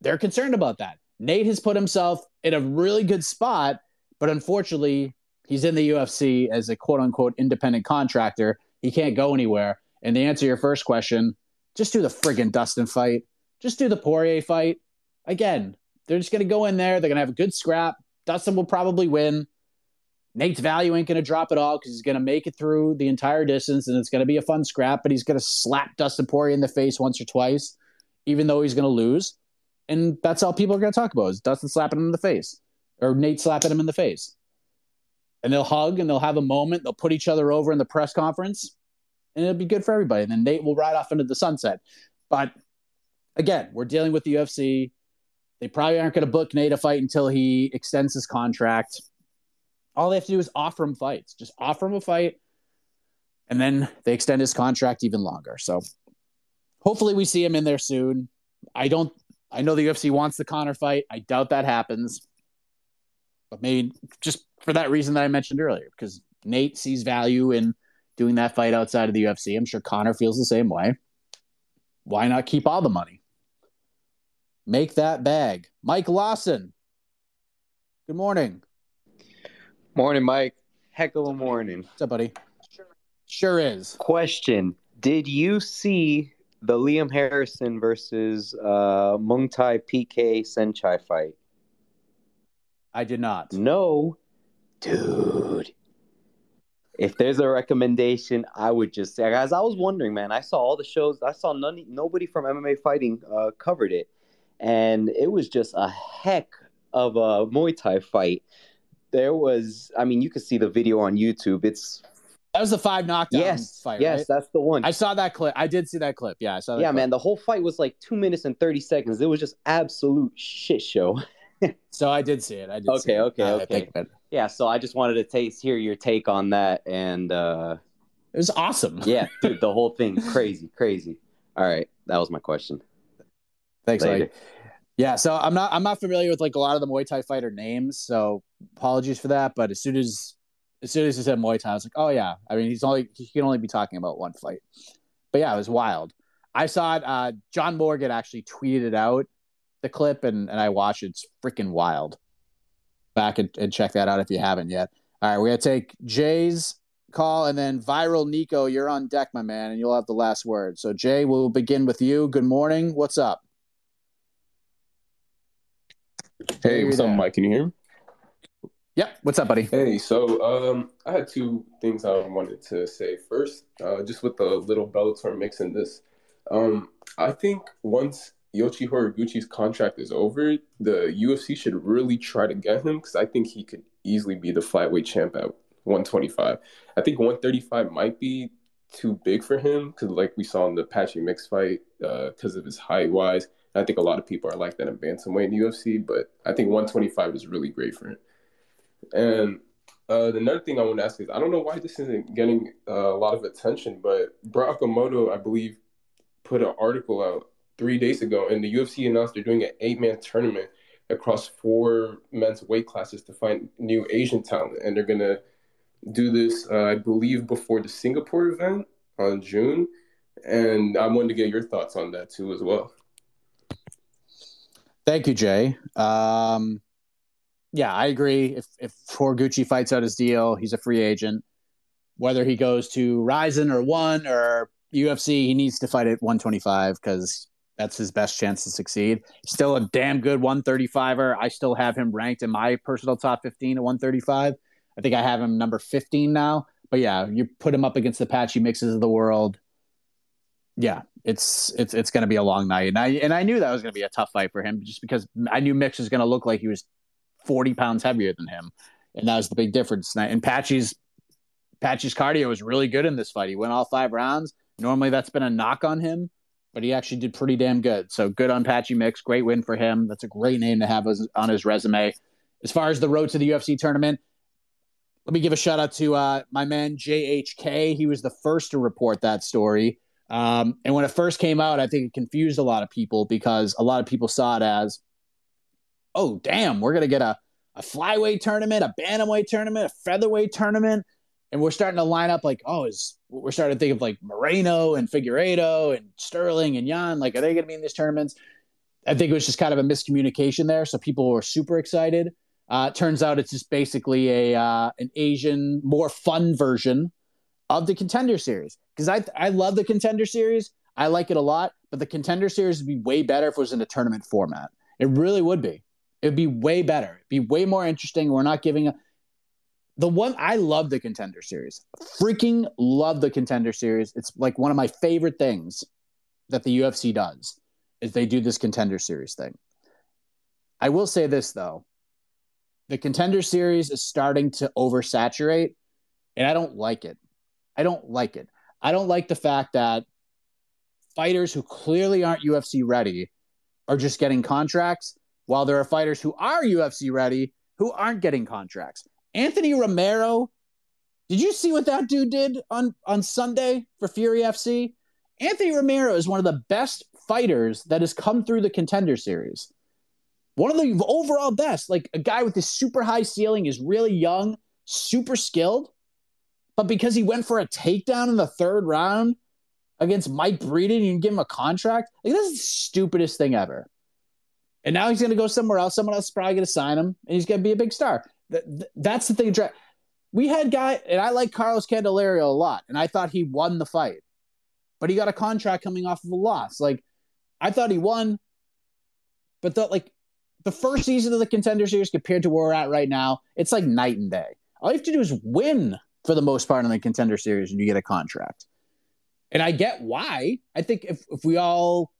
They're concerned about that. Nate has put himself in a really good spot, but unfortunately, he's in the UFC as a quote unquote independent contractor. He can't go anywhere. And to answer your first question, just do the friggin' Dustin fight. Just do the Poirier fight. Again, they're just going to go in there. They're going to have a good scrap. Dustin will probably win. Nate's value ain't going to drop at all because he's going to make it through the entire distance and it's going to be a fun scrap, but he's going to slap Dustin Poirier in the face once or twice, even though he's going to lose. And that's all people are going to talk about is Dustin slapping him in the face or Nate slapping him in the face. And they'll hug and they'll have a moment. They'll put each other over in the press conference. and it'll be good for everybody. And then Nate will ride off into the sunset. But again, we're dealing with the UFC. They probably aren't going to book Nate a fight until he extends his contract. All they have to do is offer him fights. Just offer him a fight, and then they extend his contract even longer. So hopefully we see him in there soon. I don't. I know the UFC wants the Conor fight. I doubt that happens, but maybe just for that reason that I mentioned earlier, because Nate sees value in doing that fight outside of the UFC. I'm sure Conor feels the same way. Why not keep all the money? Make that bag. Mike Lawson. Good morning. Morning, Mike. Heck of a morning. What's up, buddy? Sure is. Question Did you see the Liam Harrison versus uh, Muay Thai PK Saenchai fight? I did not. No. Dude. If there's a recommendation, I would just say, guys, I was wondering, man. I saw all the shows. I saw none, nobody from MMA fighting uh, covered it. And it was just a heck of a Muay Thai fight. There was, I mean, you can see the video on YouTube. It's That was the five knockdown yes, fight, yes, right? that's the one. I saw that clip. I did see that clip. Yeah, I saw that yeah, clip. man. The whole fight was like two minutes and thirty seconds. It was just absolute shit show. so I did see it. I did. okay, okay, okay. think of it. Yeah, so I just wanted to taste hear your take on that, and uh it was awesome. yeah, dude, the whole thing crazy, crazy. All right, that was my question. Thanks, Later. Mike. Yeah, so I'm not I'm not familiar with like a lot of the Muay Thai fighter names, so apologies for that. But as soon as as soon as he said Muay Thai, I was like, oh yeah. I mean, he's only he can only be talking about one fight. But yeah, it was wild. I saw it. Uh, John Morgan actually tweeted out the clip, and and I watched it. It's freaking wild. Back and, and check that out if you haven't yet. All right, we're gonna take Jay's call, and then viral Nico, you're on deck, my man, and you'll have the last word. So Jay, we'll begin with you. Good morning. What's up? Hey, what's up. Mike? Can you hear me? Yep. What's up, buddy? Hey, so um, I had two things I wanted to say. First, uh, just with the little Bellator mix in this, um, I think once Yoshi Horiguchi's contract is over, the UFC should really try to get him because I think he could easily be the flyweight champ at 125. I think 135 might be too big for him because, like we saw in the Patchy Mix fight, because of his height wise. I think a lot of people are like that in bantamweight in the UFC, but I think 125 is really great for him. And uh, the another thing I want to ask is I don't know why this isn't getting uh, a lot of attention, but Brett Okamoto, I believe, put an article out three days ago, and the UFC announced they're doing an eight man tournament across four men's weight classes to find new Asian talent. And they're going to do this, uh, I believe, before the Singapore event on June. And I wanted to get your thoughts on that too, as well. Thank you, Jay. Um, yeah, I agree. If if Horiguchi fights out his deal, he's a free agent. Whether he goes to Rizin or One or UFC, he needs to fight at 125 because that's his best chance to succeed. Still a damn good 135er. I still have him ranked in my personal top 15 at 135. I think I have him number 15 now. But yeah, you put him up against the patchy mixes of the world. Yeah, it's it's it's going to be a long night, and I and I knew that was going to be a tough fight for him, just because I knew Mix was going to look like he was 40 pounds heavier than him, and that was the big difference tonight. And Patchy's Patchy's cardio was really good in this fight. He went all five rounds. Normally, that's been a knock on him, but he actually did pretty damn good. So good on Patchy Mix. Great win for him. That's a great name to have on his resume. As far as the road to the UFC tournament, let me give a shout out to uh, my man JHK. He was the first to report that story. Um, and when it first came out, I think it confused a lot of people because a lot of people saw it as, oh, damn, we're going to get a, a flyweight tournament, a bantamweight tournament, a featherweight tournament. And we're starting to line up like, oh, is we're starting to think of like Moreno and Figueiredo and Sterling and Yan. Like, are they going to be in these tournaments? I think it was just kind of a miscommunication there. So people were super excited. Uh, turns out it's just basically a uh, an Asian, more fun version of the contender series because I I love the contender series. I like it a lot, but the contender series would be way better if it was in a tournament format. It really would be. It'd be way better. It'd be way more interesting. We're not giving a the one I love the contender series. Freaking love the contender series. It's like one of my favorite things that the UFC does is they do this contender series thing. I will say this though. The contender series is starting to oversaturate and I don't like it. I don't like it. I don't like the fact that fighters who clearly aren't UFC ready are just getting contracts, while there are fighters who are UFC ready who aren't getting contracts. Anthony Romero, did you see what that dude did on, on Sunday for Fury FC? Anthony Romero is one of the best fighters that has come through the contender series. One of the overall best, like a guy with this super high ceiling, is really young, super skilled. But because he went for a takedown in the third round against Mike Breeden and give him a contract, like this is the stupidest thing ever. And now he's going to go somewhere else. Someone else is probably going to sign him, and he's going to be a big star. That's the thing. We had guy, and I like Carlos Candelario a lot, and I thought he won the fight, but he got a contract coming off of a loss. Like I thought he won, but the like the first season of the contender series compared to where we're at right now, it's like night and day. All you have to do is win for the most part in the contender series, and you get a contract. And I get why. I think if if we all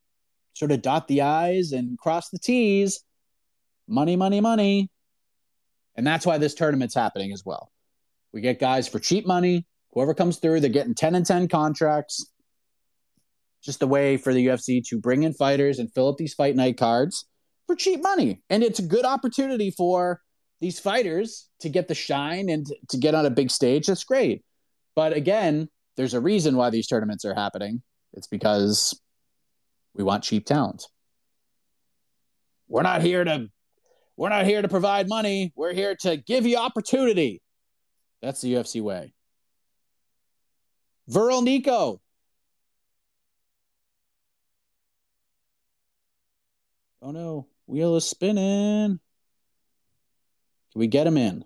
sort of dot the I's and cross the T's, money, money, money. And that's why this tournament's happening as well. We get guys for cheap money. Whoever comes through, they're getting 10 and 10 contracts. Just a way for the UFC to bring in fighters and fill up these fight night cards for cheap money. And it's a good opportunity for these fighters to get the shine and to get on a big stage. That's great. But again, there's a reason why these tournaments are happening. It's because we want cheap talent. We're not here to we're not here to provide money. We're here to give you opportunity. That's the UFC way. Viral Nico. Oh no, wheel is spinning. We get him in?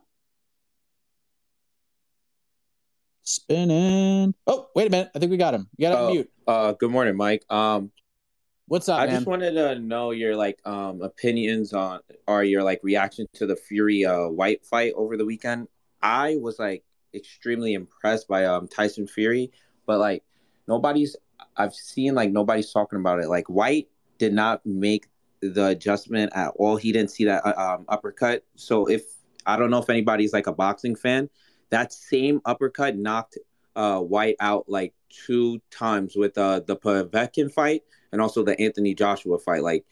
Spinning. Oh, wait a minute. I think we got him. You got to oh, mute. Uh, good morning, Mike. Um, What's up, I man? just wanted to know your like um opinions on or your like reaction to the Fury uh Whyte fight over the weekend. I was like extremely impressed by um Tyson Fury, but like nobody's I've seen like nobody's talking about it. Like Whyte did not make the adjustment at all. He didn't see that uh, um, uppercut. So if I don't know if anybody's like a boxing fan, that same uppercut knocked uh Whyte out like two times with uh the Povetkin fight and also the Anthony Joshua fight. Like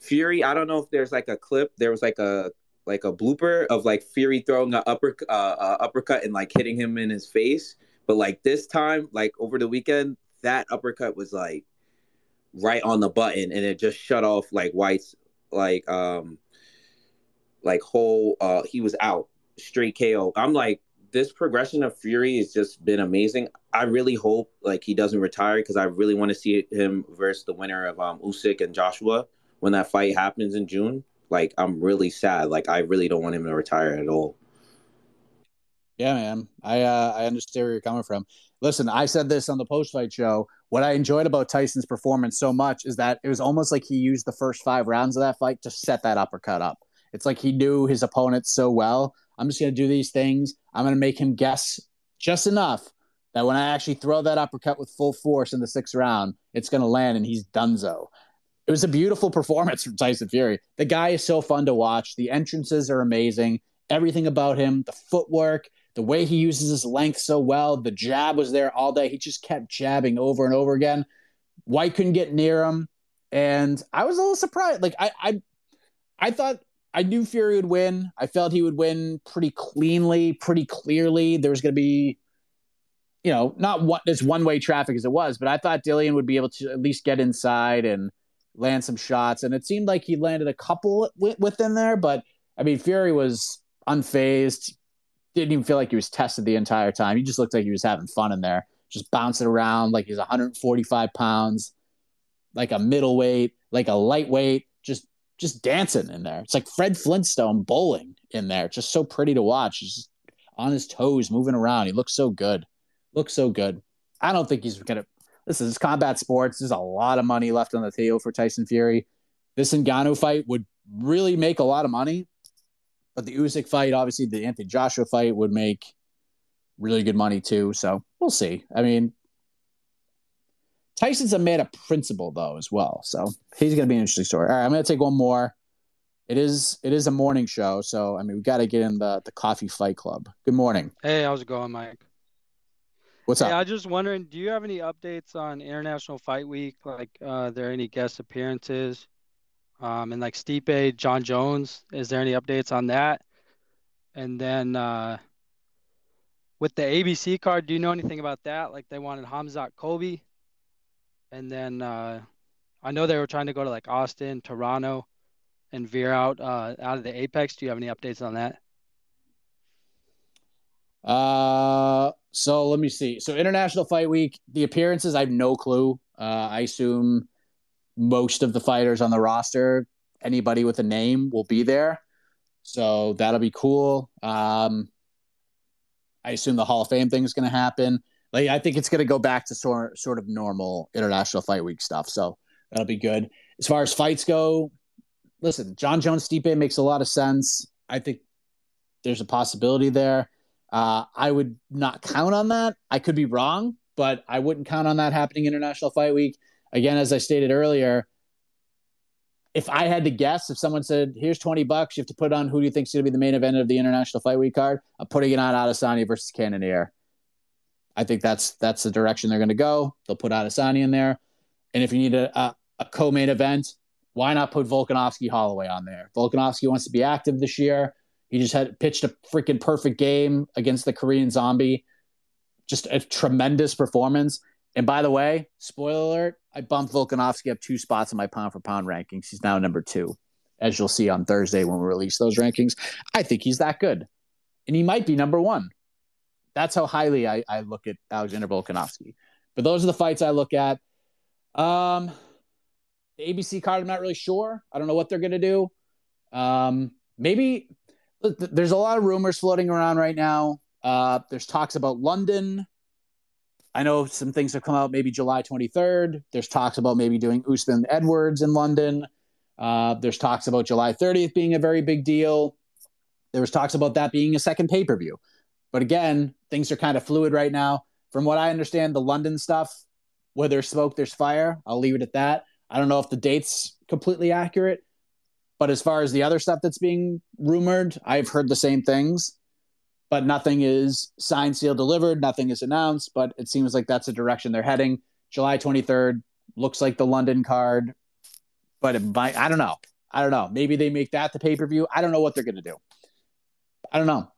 Fury, I don't know if there's like a clip. There was like a like a blooper of like Fury throwing an upper uh, uppercut and like hitting him in his face. But like this time, like over the weekend, that uppercut was like right on the button, and it just shut off like Whyte's like um like whole uh he was out straight KO. I'm like this progression of Fury has just been amazing. I really hope like he doesn't retire because I really want to see him versus the winner of um, Usyk and Joshua when that fight happens in June. Like I'm really sad. Like I really don't want him to retire at all. Yeah, man. I uh, I understand where you're coming from. Listen, I said this on the post fight show. What I enjoyed about Tyson's performance so much is that it was almost like he used the first five rounds of that fight to set that uppercut up. It's like he knew his opponent so well. I'm just going to do these things. I'm going to make him guess just enough that when I actually throw that uppercut with full force in the sixth round, it's going to land and he's donezo. It was a beautiful performance from Tyson Fury. The guy is so fun to watch. The entrances are amazing. Everything about him, the footwork, the way he uses his length so well. The jab was there all day. He just kept jabbing over and over again. Whyte couldn't get near him. And I was a little surprised. Like I I I thought I knew Fury would win. I felt he would win pretty cleanly, pretty clearly. There was going to be, you know, not one, as one way traffic as it was, but I thought Dillian would be able to at least get inside and land some shots. And it seemed like he landed a couple w- within there, but I mean, Fury was unfazed. Didn't even feel like he was tested the entire time. He just looked like he was having fun in there, just bouncing around like he's 145 pounds, like a middleweight, like a lightweight, just just dancing in there. It's like Fred Flintstone bowling in there. just so pretty to watch. He's on his toes, moving around. He looks so good. Looks so good. I don't think he's gonna. This is combat sports. There's a lot of money left on the table for Tyson Fury. This Ngannou fight would really make a lot of money, but the Usyk fight, obviously, the Anthony Joshua fight would make really good money too. So we'll see. I mean, Tyson's a man of principle though as well, so he's going to be an interesting story. All right, I'm going to take one more. It is it is a morning show, so I mean we got to get in the the coffee fight club. Good morning. Hey, how's it going, Mike? What's Hey, up? I was just wondering, do you have any updates on International Fight Week? Like, uh, are there any guest appearances? Um, and like Stipe, Jon Jones, is there any updates on that? And then uh, with the ABC card, do you know anything about that? Like, they wanted Hamzat Colby, and then uh, I know they were trying to go to like Austin, Toronto, and veer out uh, out of the Apex. Do you have any updates on that? Uh, so let me see. So International Fight Week, the appearances, I have no clue. Uh, I assume most of the fighters on the roster, anybody with a name, will be there. So that'll be cool. Um, I assume the Hall of Fame thing is going to happen. Like I think it's going to go back to sort sort of normal International Fight Week stuff. So that'll be good. As far as fights go, listen, Jon Jones Stipe makes a lot of sense. I think there's a possibility there. Uh, I would not count on that. I could be wrong, but I wouldn't count on that happening International Fight Week. Again, as I stated earlier, if I had to guess, if someone said, "Here's twenty bucks, you have to put on who do you think is going to be the main event of the International Fight Week card," I'm putting it on Adesanya versus Cannonier. I think that's that's the direction they're going to go. They'll put Adesanya in there, and if you need a, a, a co-main event, why not put Volkanovski Holloway on there? Volkanovski wants to be active this year. He just had pitched a freaking perfect game against the Korean Zombie. Just a tremendous performance. And by the way, spoiler alert, I bumped Volkanovski up two spots in my pound for pound rankings. He's now number two, as you'll see on Thursday when we release those rankings. I think he's that good. And he might be number one. That's how highly I, I look at Alexander Volkanovski. But those are the fights I look at. Um, the ABC card, I'm not really sure. I don't know what they're going to do. Um, maybe there's a lot of rumors floating around right now. Uh, there's talks about London. I know some things have come out maybe July 23rd. There's talks about maybe doing Usman Edwards in London. Uh, there's talks about July 30th being a very big deal. There was talks about that being a second pay per view. But again, things are kind of fluid right now. From what I understand, the London stuff, where there's smoke, there's fire. I'll leave it at that. I don't know if the date's completely accurate, but as far as the other stuff that's being rumored, I've heard the same things, but nothing is signed, sealed, delivered. Nothing is announced, but it seems like that's the direction they're heading. July 23rd looks like the London card, but it might, I don't know. I don't know. Maybe they make that the pay per view. I don't know what they're going to do. I don't know.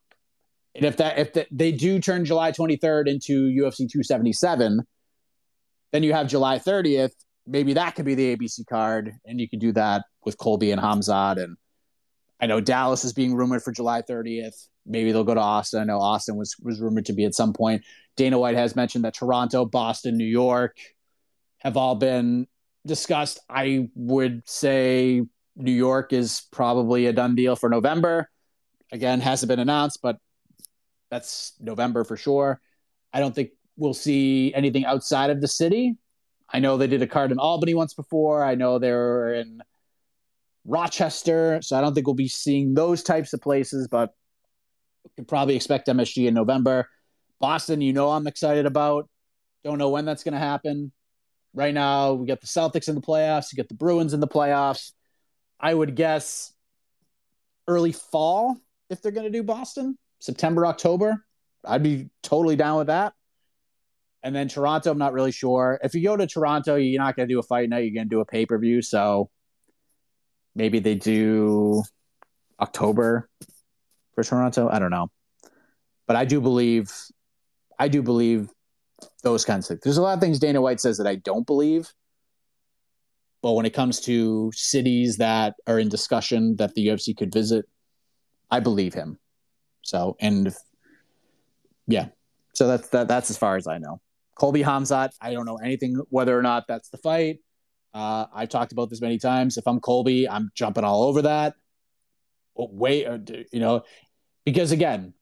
And if that if the, they do turn July 23rd into UFC 277, then you have July 30th. Maybe that could be the ABC card, and you could do that with Colby and Hamzat. And I know Dallas is being rumored for July 30th. Maybe they'll go to Austin. I know Austin was was rumored to be at some point. Dana White has mentioned that Toronto, Boston, New York have all been discussed. I would say New York is probably a done deal for November. Again, hasn't been announced, but that's November for sure. I don't think we'll see anything outside of the city. I know they did a card in Albany once before. I know they were in Rochester, so I don't think we'll be seeing those types of places, but we could probably expect MSG in November. Boston, you know, I'm excited about. Don't know when that's going to happen. Right now, we got the Celtics in the playoffs. You get the Bruins in the playoffs. I would guess early fall if they're going to do Boston, September, October. I'd be totally down with that. And then Toronto, I'm not really sure. If you go to Toronto, you're not going to do a fight night. You're going to do a pay per view. So maybe they do October for Toronto. I don't know. But I do believe, I do believe those kinds of things. There's a lot of things Dana White says that I don't believe. But when it comes to cities that are in discussion that the UFC could visit, I believe him. So, and yeah, so that's that, that's as far as I know. Colby Hamzat, I don't know anything whether or not that's the fight. Uh, I've talked about this many times. If I'm Colby, I'm jumping all over that. Oh, wait, uh, you know, because again,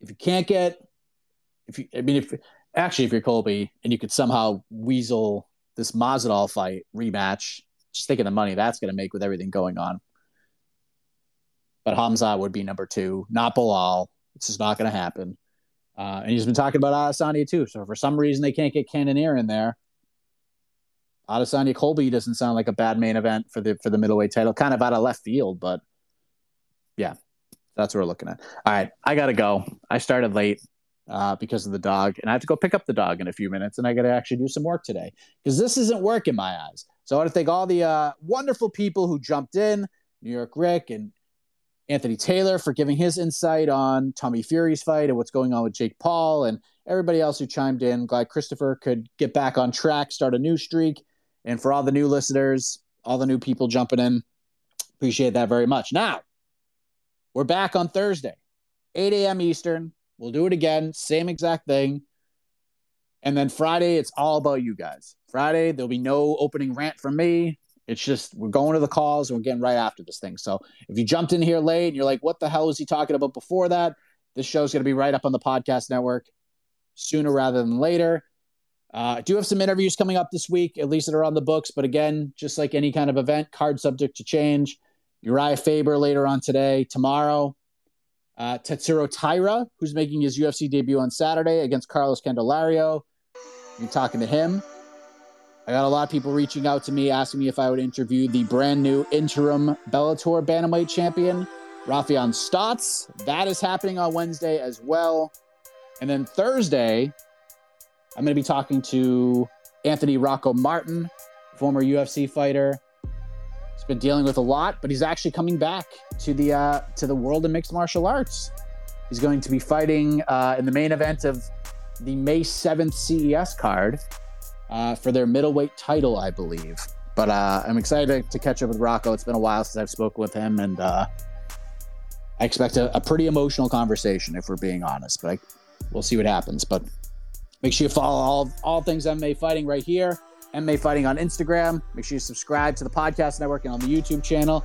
if you can't get, if you, I mean, if actually if you're Colby and you could somehow weasel this Masvidal fight rematch, just thinking the money that's going to make with everything going on. But Hamza would be number two, not Belal. It's just not going to happen. Uh, and he's been talking about Adesanya too. So for some reason they can't get Cannonier in there. Adesanya Colby doesn't sound like a bad main event for the for the middleweight title. Kind of out of left field, but yeah, that's what we're looking at. All right, I gotta go. I started late. uh, because of the dog, and I have to go pick up the dog in a few minutes, and I got to actually do some work today because this isn't work in my eyes. So I want to thank all the uh, wonderful people who jumped in, New York Rick and Anthony Taylor for giving his insight on Tommy Fury's fight and what's going on with Jake Paul and everybody else who chimed in. Glad Christopher could get back on track, start a new streak. And for all the new listeners, all the new people jumping in, appreciate that very much. Now, we're back on Thursday, 8 a.m. Eastern. We'll do it again, same exact thing. And then Friday, it's all about you guys. Friday, there'll be no opening rant from me. It's just we're going to the calls and we're getting right after this thing. So if you jumped in here late and you're like, what the hell was he talking about before that? This show's going to be right up on the podcast network sooner rather than later. Uh, I do have some interviews coming up this week, at least that are on the books. But again, just like any kind of event, card subject to change. Urijah Faber later on today. Tomorrow, uh, Tatsuro Taira, who's making his UFC debut on Saturday against Carlos Candelario. You're talking to him. I got a lot of people reaching out to me asking me if I would interview the brand new interim Bellator bantamweight champion, Raufeon Stotts. That is happening on Wednesday as well. And then Thursday, I'm going to be talking to Anthony Rocco Martin, former UFC fighter. He's been dealing with a lot, but he's actually coming back to the uh, to the world of mixed martial arts. He's going to be fighting uh, in the main event of the May 7th CES card uh, for their middleweight title, I believe. But uh, I'm excited to catch up with Rocco. It's been a while since I've spoken with him, and uh, I expect a, a, pretty emotional conversation, if we're being honest. But I, we'll see what happens. But make sure you follow all all things MMA fighting right here. MMA fighting on Instagram. Make sure you subscribe to the podcast network and on the YouTube channel.